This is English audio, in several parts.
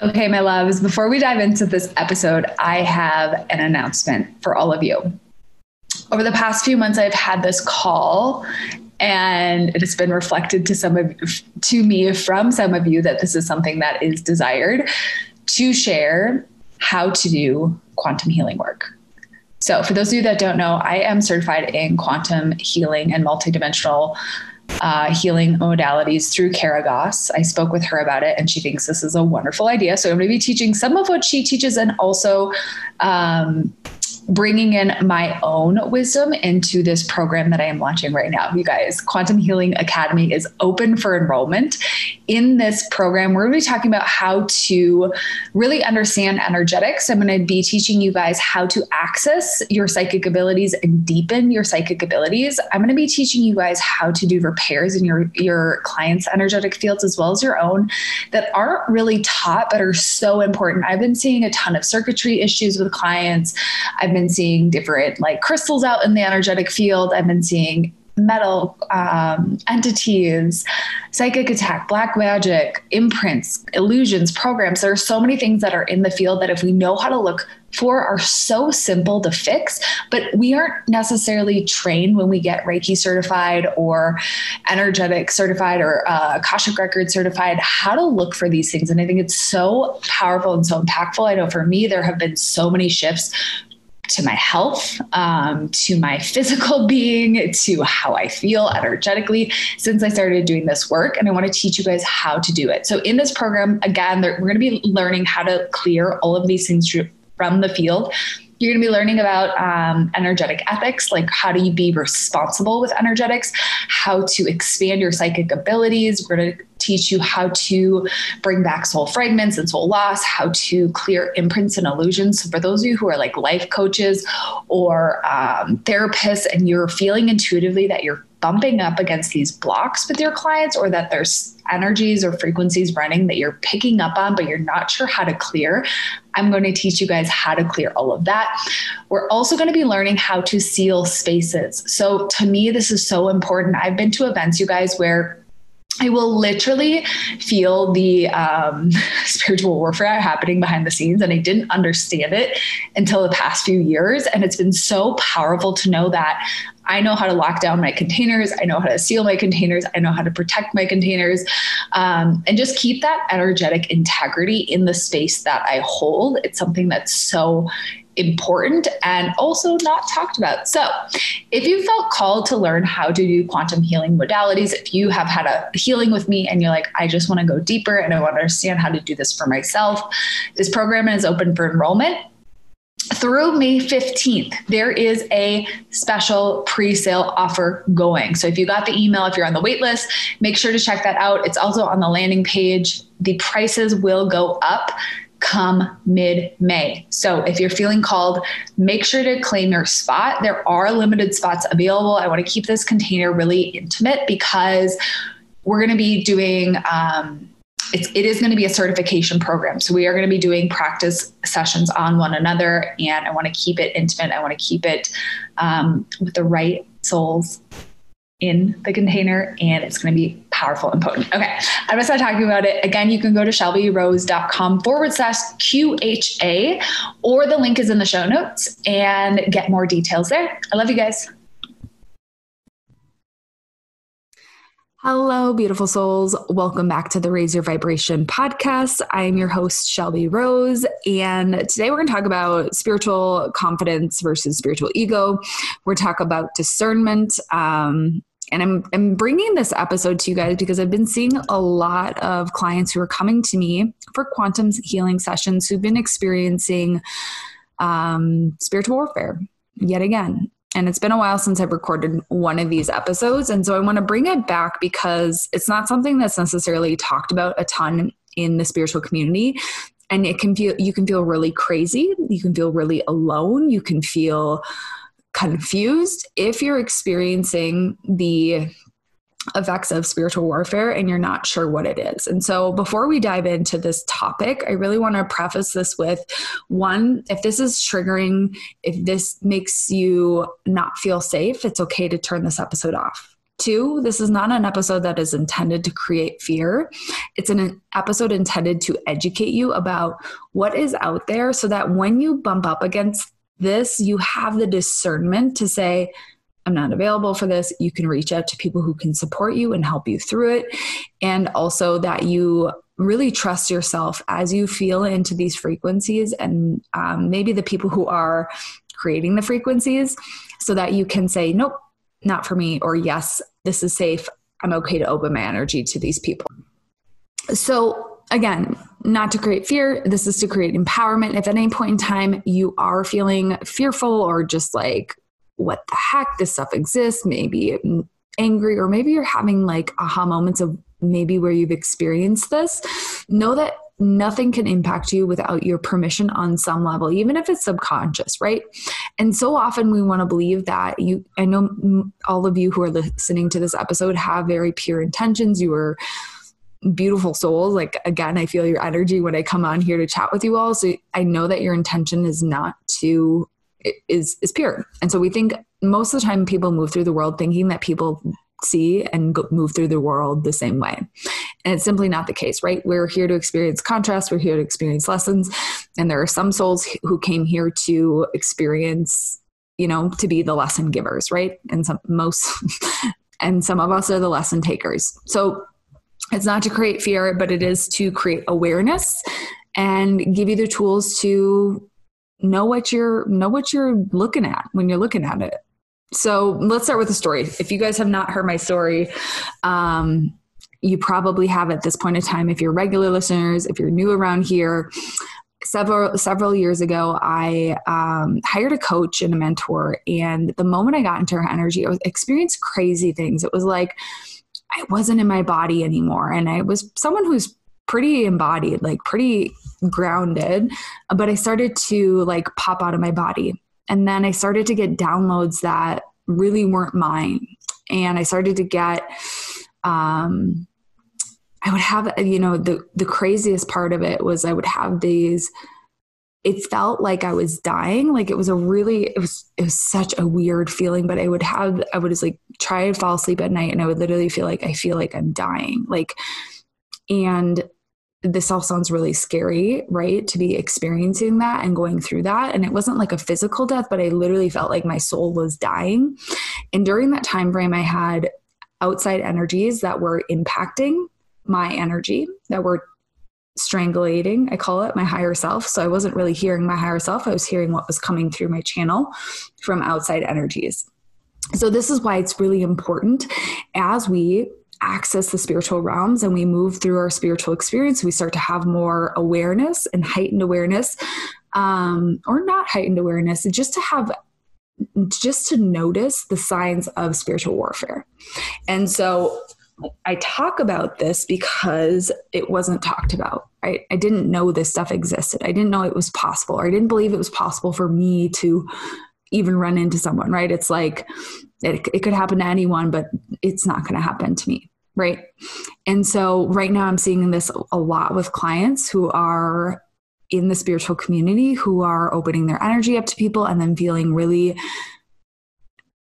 Okay, my loves, before we dive into this episode, I have an announcement for all of you. Over the past few months, I've had this call and it has been reflected to some of to me from some of you that this is something that is desired to share how to do quantum healing work. So, for those of you that don't know, I am certified in quantum healing and multidimensional uh, healing modalities through Kara Goss. I spoke with her about it and she thinks this is a wonderful idea. So I'm going to be teaching some of what she teaches and also um, bringing in my own wisdom into this program that I am launching right now. You guys, Quantum Healing Academy is open for enrollment. In this program, we're going to be talking about how to really understand energetics. I'm going to be teaching you guys how to access your psychic abilities and deepen your psychic abilities. I'm going to be teaching you guys how to do repairs in your your clients' energetic fields as well as your own that aren't really taught but are so important. I've been seeing a ton of circuitry issues with clients. I've I've been seeing different like crystals out in the energetic field. I've been seeing metal um, entities, psychic attack, black magic, imprints, illusions, programs. There are so many things that are in the field that if we know how to look for are so simple to fix, but we aren't necessarily trained when we get Reiki certified or energetic certified or uh, Akashic record certified how to look for these things. And I think it's so powerful and so impactful. I know for me, there have been so many shifts to my health, um, to my physical being, to how I feel energetically since I started doing this work. And I want to teach you guys how to do it. So, in this program, again, we're going to be learning how to clear all of these things from the field you're going to be learning about um, energetic ethics, like how do you be responsible with energetics, how to expand your psychic abilities. We're going to teach you how to bring back soul fragments and soul loss, how to clear imprints and illusions. So for those of you who are like life coaches or um, therapists and you're feeling intuitively that you're bumping up against these blocks with your clients or that there's energies or frequencies running that you're picking up on, but you're not sure how to clear, I'm going to teach you guys how to clear all of that. We're also going to be learning how to seal spaces. So, to me, this is so important. I've been to events, you guys, where I will literally feel the um, spiritual warfare happening behind the scenes, and I didn't understand it until the past few years. And it's been so powerful to know that I know how to lock down my containers. I know how to seal my containers. I know how to protect my containers um, and just keep that energetic integrity in the space that I hold. It's something that's so important and also not talked about. So, if you felt called to learn how to do quantum healing modalities, if you have had a healing with me and you're like, I just want to go deeper and I want to understand how to do this for myself, this program is open for enrollment. Through May 15th, there is a special pre sale offer going. So, if you got the email, if you're on the wait list, make sure to check that out. It's also on the landing page. The prices will go up come mid May. So if you're feeling called, make sure to claim your spot. There are limited spots available. I want to keep this container really intimate because we're going to be doing. Um, it's, it is going to be a certification program. So we are going to be doing practice sessions on one another, and I want to keep it intimate. I want to keep it um, with the right souls in the container and it's going to be powerful and potent. Okay, I'm going to start talking about it. Again, you can go to shelbyrose.com forward slash QHA or the link is in the show notes and get more details there. I love you guys. Hello, beautiful souls. Welcome back to the Raise Your Vibration podcast. I am your host, Shelby Rose. And today we're going to talk about spiritual confidence versus spiritual ego. We're talking about discernment. Um, and I'm, I'm bringing this episode to you guys because I've been seeing a lot of clients who are coming to me for quantum healing sessions who've been experiencing um, spiritual warfare yet again and it's been a while since I've recorded one of these episodes. And so I want to bring it back because it's not something that's necessarily talked about a ton in the spiritual community. And it can feel, you can feel really crazy. You can feel really alone. You can feel confused if you're experiencing the effects of spiritual warfare and you're not sure what it is. And so before we dive into this topic, I really want to preface this with one, if this is triggering, if this makes you not feel safe, it's okay to turn this episode off. Two, this is not an episode that is intended to create fear. It's an episode intended to educate you about what is out there so that when you bump up against this, you have the discernment to say, I'm not available for this, you can reach out to people who can support you and help you through it. And also that you really trust yourself as you feel into these frequencies and um, maybe the people who are creating the frequencies so that you can say, nope, not for me, or yes, this is safe. I'm okay to open my energy to these people. So, again, not to create fear, this is to create empowerment. If at any point in time you are feeling fearful or just like what the heck this stuff exists maybe angry or maybe you're having like aha moments of maybe where you've experienced this. Know that nothing can impact you without your permission on some level even if it's subconscious right? And so often we want to believe that you i know all of you who are listening to this episode have very pure intentions. You are beautiful souls. Like again i feel your energy when i come on here to chat with you all. So i know that your intention is not to is is pure. And so we think most of the time people move through the world thinking that people see and go, move through the world the same way. And it's simply not the case, right? We're here to experience contrast, we're here to experience lessons, and there are some souls who came here to experience, you know, to be the lesson givers, right? And some most and some of us are the lesson takers. So it's not to create fear, but it is to create awareness and give you the tools to know what you're know what you're looking at when you're looking at it. So let's start with the story. If you guys have not heard my story um, you probably have at this point in time if you're regular listeners if you're new around here. Several several years ago i um, hired a coach and a mentor and the moment i got into her energy i was experienced crazy things. It was like i wasn't in my body anymore and i was someone who's pretty embodied, like pretty grounded, but I started to like pop out of my body. And then I started to get downloads that really weren't mine. And I started to get, um, I would have, you know, the, the craziest part of it was I would have these, it felt like I was dying. Like it was a really, it was, it was such a weird feeling, but I would have, I would just like try and fall asleep at night and I would literally feel like I feel like I'm dying. Like, and this all sounds really scary, right? To be experiencing that and going through that. And it wasn't like a physical death, but I literally felt like my soul was dying. And during that time frame, I had outside energies that were impacting my energy, that were strangulating, I call it my higher self. So I wasn't really hearing my higher self, I was hearing what was coming through my channel from outside energies. So, this is why it's really important as we access the spiritual realms and we move through our spiritual experience, we start to have more awareness and heightened awareness, um, or not heightened awareness, just to have just to notice the signs of spiritual warfare. And so I talk about this because it wasn't talked about. Right? I didn't know this stuff existed. I didn't know it was possible, or I didn't believe it was possible for me to even run into someone, right? It's like it, it could happen to anyone, but it's not going to happen to me right? And so right now I'm seeing this a lot with clients who are in the spiritual community who are opening their energy up to people and then feeling really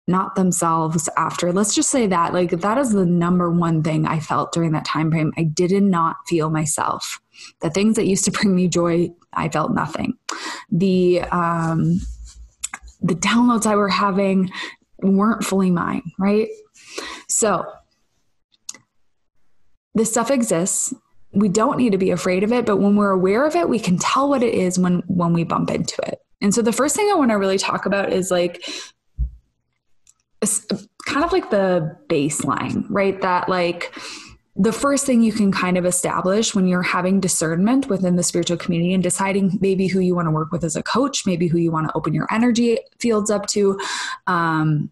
not themselves after. Let's just say that like that is the number one thing i felt during that time frame. I did not feel myself. The things that used to bring me joy i felt nothing. The um the downloads i were having weren't fully mine right? So this stuff exists. We don't need to be afraid of it but when we're aware of it we can tell what it is when when we bump into it. And so the first thing i want to really talk about is like kind of like the baseline right? That like the first thing you can kind of establish when you're having discernment within the spiritual community and deciding maybe who you want to work with as a coach maybe who you want to open your energy fields up to um,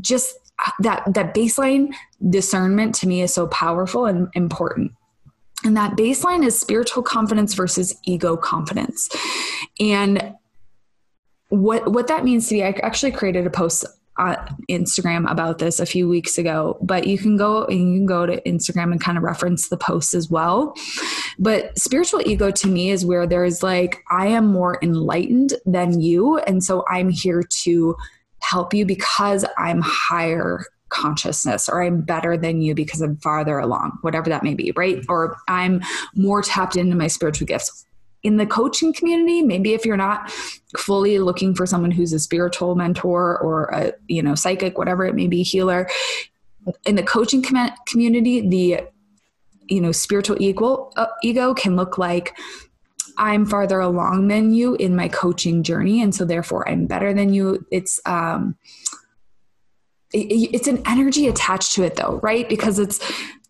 just that that baseline discernment to me is so powerful and important and that baseline is spiritual confidence versus ego confidence. And what what that means to me, I actually created a post on Instagram about this a few weeks ago, but you can go and you can go to Instagram and kind of reference the post as well. But spiritual ego to me is where there's like, I am more enlightened than you. And so I'm here to help you because I'm higher consciousness or I'm better than you because I'm farther along, whatever that may be, right? Or I'm more tapped into my spiritual gifts. In the coaching community, maybe if you're not fully looking for someone who's a spiritual mentor or a, you know, psychic, whatever it may be, healer, in the coaching com- community, the you know, spiritual equal uh, ego can look like I'm farther along than you in my coaching journey and so therefore I'm better than you. It's um it's an energy attached to it though right because it's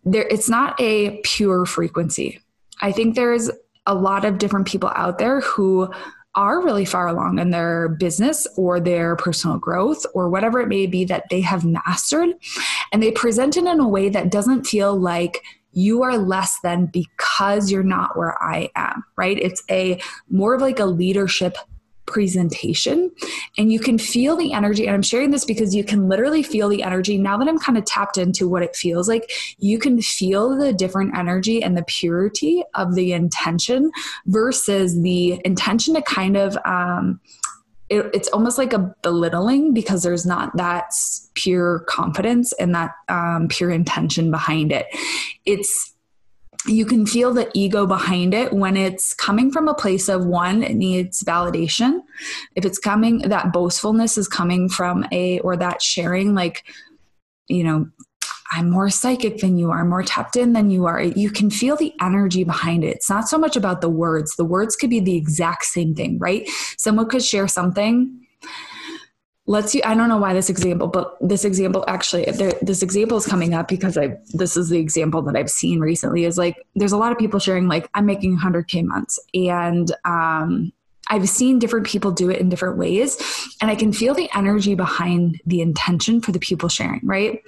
there it's not a pure frequency i think there's a lot of different people out there who are really far along in their business or their personal growth or whatever it may be that they have mastered and they present it in a way that doesn't feel like you are less than because you're not where I am, right? It's a more of like a leadership presentation and you can feel the energy and i'm sharing this because you can literally feel the energy now that i'm kind of tapped into what it feels like you can feel the different energy and the purity of the intention versus the intention to kind of um, it, it's almost like a belittling because there's not that pure confidence and that um, pure intention behind it. It's you can feel the ego behind it when it's coming from a place of one it needs validation. If it's coming that boastfulness is coming from a or that sharing like you know i'm more psychic than you are more tapped in than you are. You can feel the energy behind it. It's not so much about the words. The words could be the exact same thing right? Someone could share something. Let's you i don't know why this example but this example actually there, this example is coming up because i this is the example that i've seen recently is like there's a lot of people sharing like i'm making 100k months and um I've seen different people do it in different ways, and I can feel the energy behind the intention for the people sharing, right?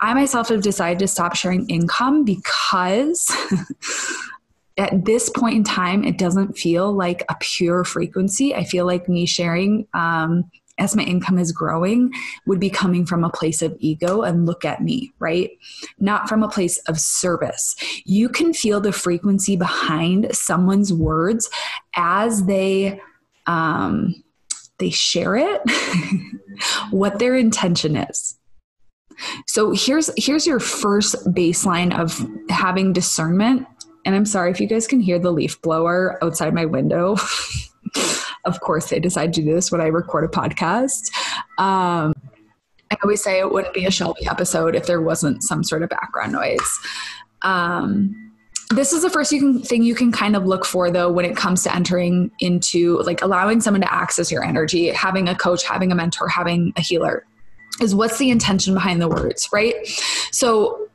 I myself have decided to stop sharing income because at this point in time, it doesn't feel like a pure frequency. I feel like me sharing um, as my income is growing would be coming from a place of ego and look at me, right? Not from a place of service. You can feel the frequency behind someone's words as they um, they share it, what their intention is. So here's here's your first baseline of having discernment. And I'm sorry if you guys can hear the leaf blower outside my window. of course, they decide to do this when I record a podcast. Um, I always say it wouldn't be a Shelby episode if there wasn't some sort of background noise. Um, this is the first you can, thing you can kind of look for though when it comes to entering into like allowing someone to access your energy, having a coach, having a mentor, having a healer is what's the intention behind the words, right? So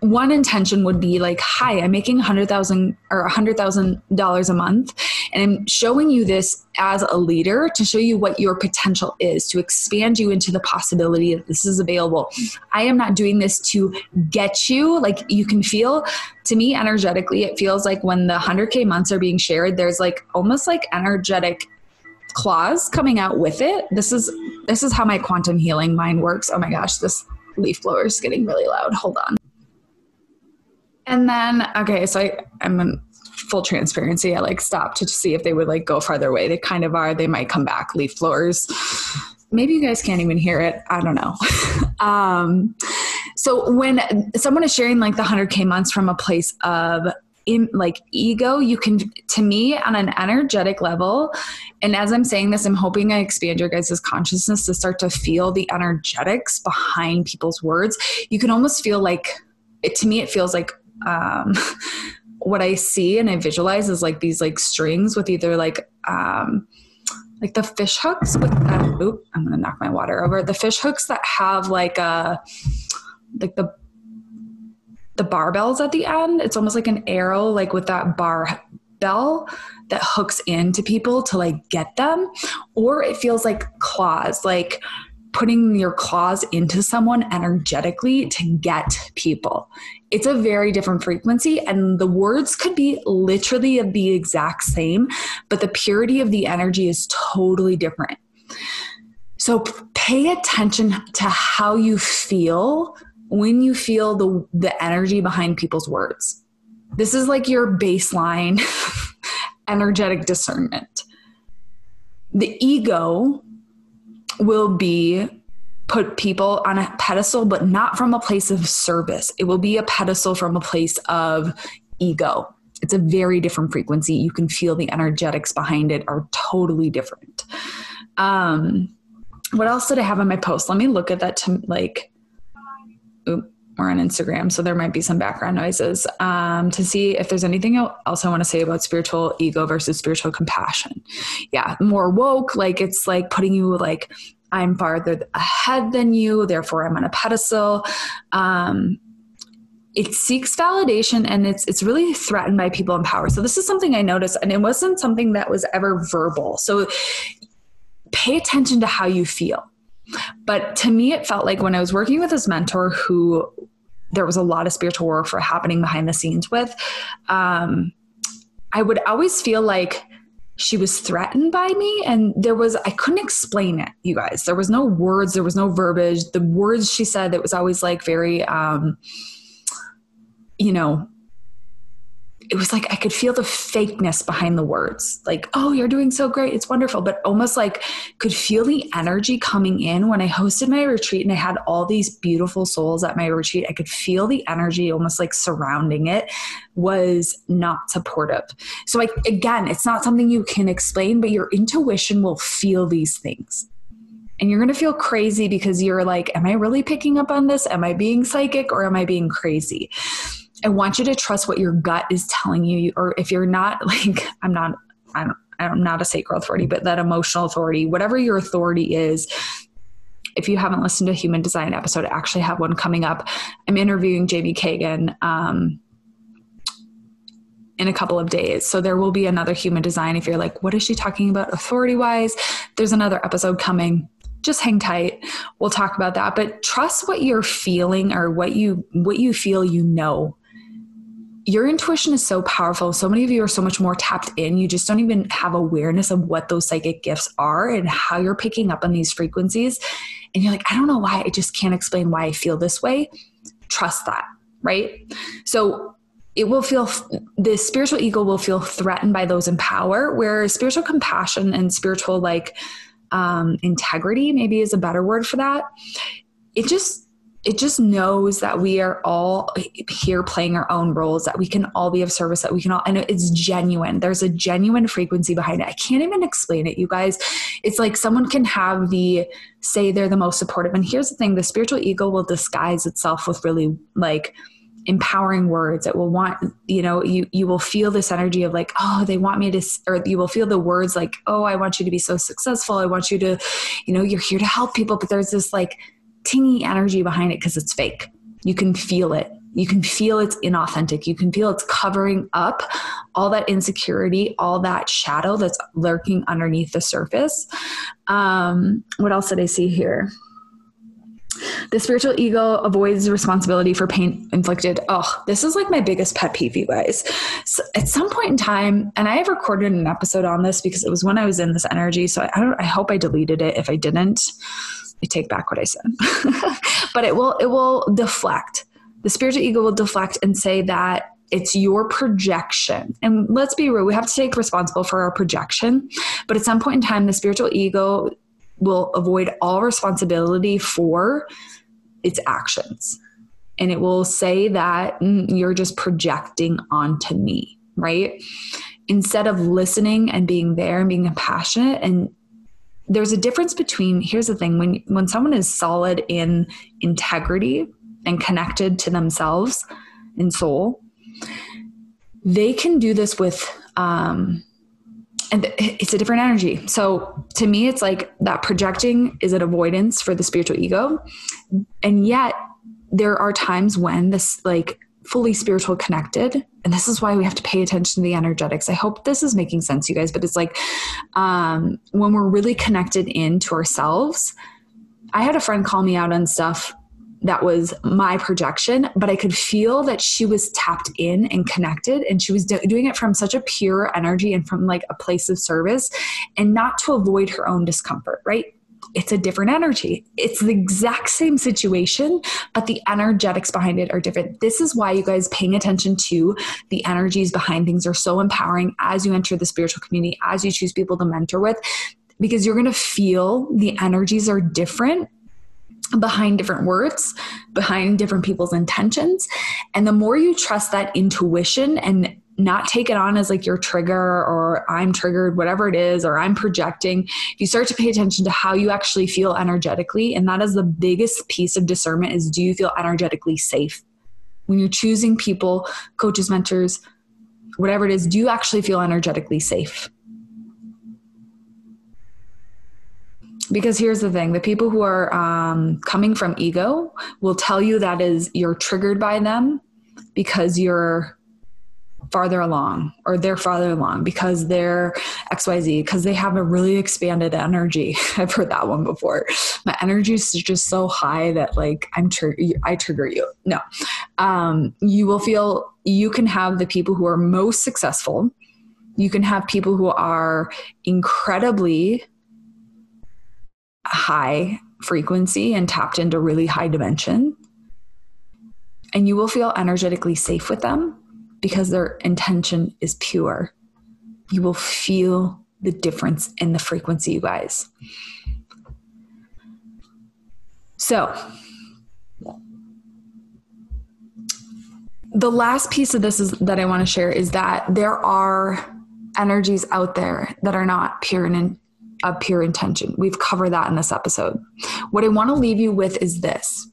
one intention would be like, hi, I'm making hundred thousand or a hundred thousand dollars a month. And I'm showing you this as a leader to show you what your potential is, to expand you into the possibility that this is available. I am not doing this to get you. Like you can feel to me energetically, it feels like when the 100K months are being shared, there's like almost like energetic claws coming out with it. This is this is how my quantum healing mind works. Oh my gosh, this leaf blower is getting really loud. Hold on. And then, okay, so I, I'm in full transparency. I like stopped to see if they would like go farther away. They kind of are. They might come back, leaf blowers. Maybe you guys can't even hear it. I don't know. um, so when someone is sharing like the 100K months from a place of in like ego you can to me on an energetic level and as i'm saying this i'm hoping i expand your guys' consciousness to start to feel the energetics behind people's words you can almost feel like it, to me it feels like um, what I see and I visualize is like these like strings with either like um, like the fish hooks with uh, oop, I'm gonna knock my water over. The fish hooks that have like a uh, like the the barbells at the end. It's almost like an arrow, like with that bar bell that hooks into people to like get them, or it feels like claws, like putting your claws into someone energetically to get people. It's a very different frequency, and the words could be literally of the exact same, but the purity of the energy is totally different. So pay attention to how you feel when you feel the, the energy behind people's words. This is like your baseline energetic discernment. The ego will be put people on a pedestal, but not from a place of service. It will be a pedestal from a place of ego. It's a very different frequency. You can feel the energetics behind it are totally different. Um, what else did I have on my post? Let me look at that to like, oop, we're on Instagram, so there might be some background noises um, to see if there's anything else I want to say about spiritual ego versus spiritual compassion. Yeah, more woke, like it's like putting you like I'm farther ahead than you, therefore I'm on a pedestal. Um, it seeks validation and it's it's really threatened by people in power. So this is something I noticed, and it wasn't something that was ever verbal. So pay attention to how you feel. But to me, it felt like when I was working with this mentor who there was a lot of spiritual warfare happening behind the scenes with, um, I would always feel like she was threatened by me and there was i couldn't explain it you guys. There was no words there was no verbiage. The words she said it was always like very um you know it was like I could feel the fakeness behind the words. Like, oh, you're doing so great. It's wonderful. But almost like could feel the energy coming in when I hosted my retreat and I had all these beautiful souls at my retreat. I could feel the energy almost like surrounding it was not supportive. So like again, it's not something you can explain, but your intuition will feel these things and you're going to feel crazy because you're like, am I really picking up on this? Am I being psychic or am I being crazy? I want you to trust what your gut is telling you, or if you're not like, I'm not, I don't, I'm not a sacral authority, but that emotional authority, whatever your authority is, if you haven't listened to human design episode, I actually have one coming up. I'm interviewing Jamie Kagan um, in a couple of days. So there will be another human design. If you're like, what is she talking about authority wise? There's another episode coming. Just hang tight. We'll talk about that. But trust what you're feeling or what you what you feel you know your intuition is so powerful. So many of you are so much more tapped in. You just don't even have awareness of what those psychic gifts are and how you're picking up on these frequencies. And you're like, I don't know why. I just can't explain why I feel this way. Trust that, right? So it will feel the spiritual ego will feel threatened by those in power, where spiritual compassion and spiritual like um, integrity maybe is a better word for that. It just it just knows that we are all here playing our own roles that we can all be of service that we can all and it's genuine. There's a genuine frequency behind it. I can't even explain it you guys. It's like someone can have the say they're the most supportive and here's the thing the spiritual ego will disguise itself with really like empowering words. It will want you know you you will feel this energy of like oh they want me to or you will feel the words like oh i want you to be so successful. I want you to you know you're here to help people but there's this like tingy energy behind it because it's fake. You can feel it. You can feel it's inauthentic. You can feel it's covering up all that insecurity, all that shadow that's lurking underneath the surface. Um, what else did I see here? The spiritual ego avoids responsibility for pain inflicted. Oh, this is like my biggest pet peeve, you guys. So at some point in time, and I have recorded an episode on this because it was when I was in this energy. So I, I hope I deleted it. If I didn't, I take back what I said. but it will it will deflect. The spiritual ego will deflect and say that it's your projection. And let's be real, we have to take responsible for our projection. But at some point in time, the spiritual ego will avoid all responsibility for its actions. And it will say that mm, you're just projecting onto me, right? Instead of listening and being there and being compassionate and there's a difference between here's the thing when when someone is solid in integrity and connected to themselves in soul they can do this with um, and it's a different energy. So to me, it's like that projecting is an avoidance for the spiritual ego. And yet there are times when this like fully spiritual connected and this is why we have to pay attention to the energetics i hope this is making sense you guys but it's like um, when we're really connected into ourselves i had a friend call me out on stuff that was my projection, but I could feel that she was tapped in and connected, and she was do- doing it from such a pure energy and from like a place of service and not to avoid her own discomfort, right? It's a different energy. It's the exact same situation, but the energetics behind it are different. This is why you guys paying attention to the energies behind things are so empowering as you enter the spiritual community, as you choose people to mentor with, because you're going to feel the energies are different behind different words, behind different people's intentions. And the more you trust that intuition and not take it on as like your trigger or I'm triggered, whatever it is, or I'm projecting, you start to pay attention to how you actually feel energetically. And that is the biggest piece of discernment is do you feel energetically safe? When you're choosing people, coaches, mentors, whatever it is, do you actually feel energetically safe? because here's the thing the people who are um, coming from ego will tell you that is you're triggered by them because you're farther along or they're farther along because they're xyz because they have a really expanded energy. I've heard that one before. My energy is just so high that like i'm tr- i trigger you. No. Um, you will feel you can have the people who are most successful. You can have people who are incredibly high frequency and tapped into really high dimension. And you will feel energetically safe with them because their intention is pure. You will feel the difference in the frequency, you guys. So, the last piece of this is that I want to share is that there are energies out there that are not pure and of pure intention. We've covered that in this episode. What I want to leave you with is this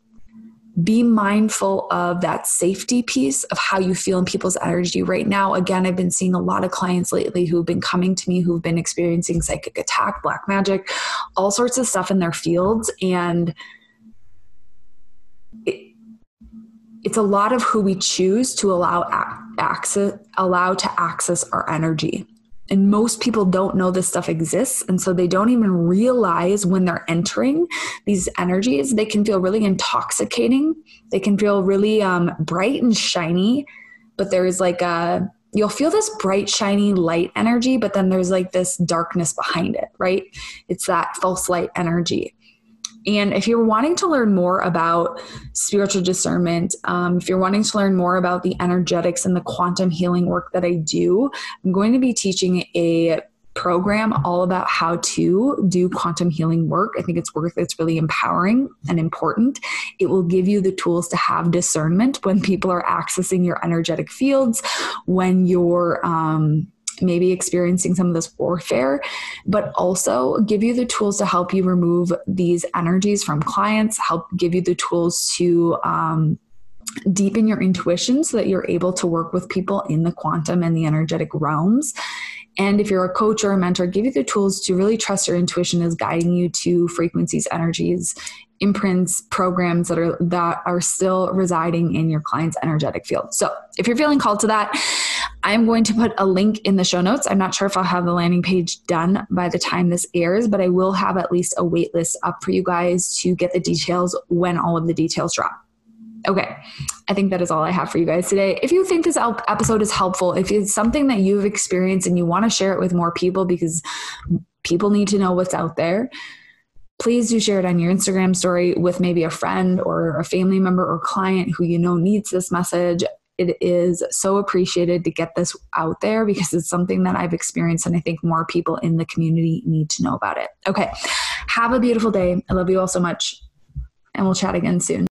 be mindful of that safety piece of how you feel in people's energy. Right now again i've been seeing a lot of clients lately who've been coming to me who've been experiencing psychic attack black magic all sorts of stuff in their fields. And it, it's a lot of who we choose to allow access allow to access our energy and most people don't know this stuff exists and so they don't even realize when they're entering these energies they can feel really intoxicating. They can feel really um, bright and shiny but there's like a you'll feel this bright shiny light energy but then there's like this darkness behind it right? It's that false light energy and if you're wanting to learn more about spiritual discernment, um, if you're wanting to learn more about the energetics and the quantum healing work that I do, I'm going to be teaching a program all about how to do quantum healing work. I think it's worth it's really empowering and important. It will give you the tools to have discernment when people are accessing your energetic fields, when you're um, maybe experiencing some of this warfare, but also give you the tools to help you remove these energies from clients, help give you the tools to um, deepen your intuition so that you're able to work with people in the quantum and the energetic realms. And if you're a coach or a mentor, give you the tools to really trust your intuition is guiding you to frequencies, energies, imprints programs that are that are still residing in your client's energetic field so if you're feeling called to that i'm going to put a link in the show notes i'm not sure if i'll have the landing page done by the time this airs but i will have at least a wait list up for you guys to get the details when all of the details drop Okay, I think that is all I have for you guys today. If you think this episode is helpful, if it's something that you've experienced and you want to share it with more people because people need to know what's out there, please do share it on your Instagram story with maybe a friend or a family member or client who you know needs this message. It is so appreciated to get this out there because it's something that I've experienced, and I think more people in the community need to know about it. Okay, have a beautiful day. I love you all so much, and we'll chat again soon.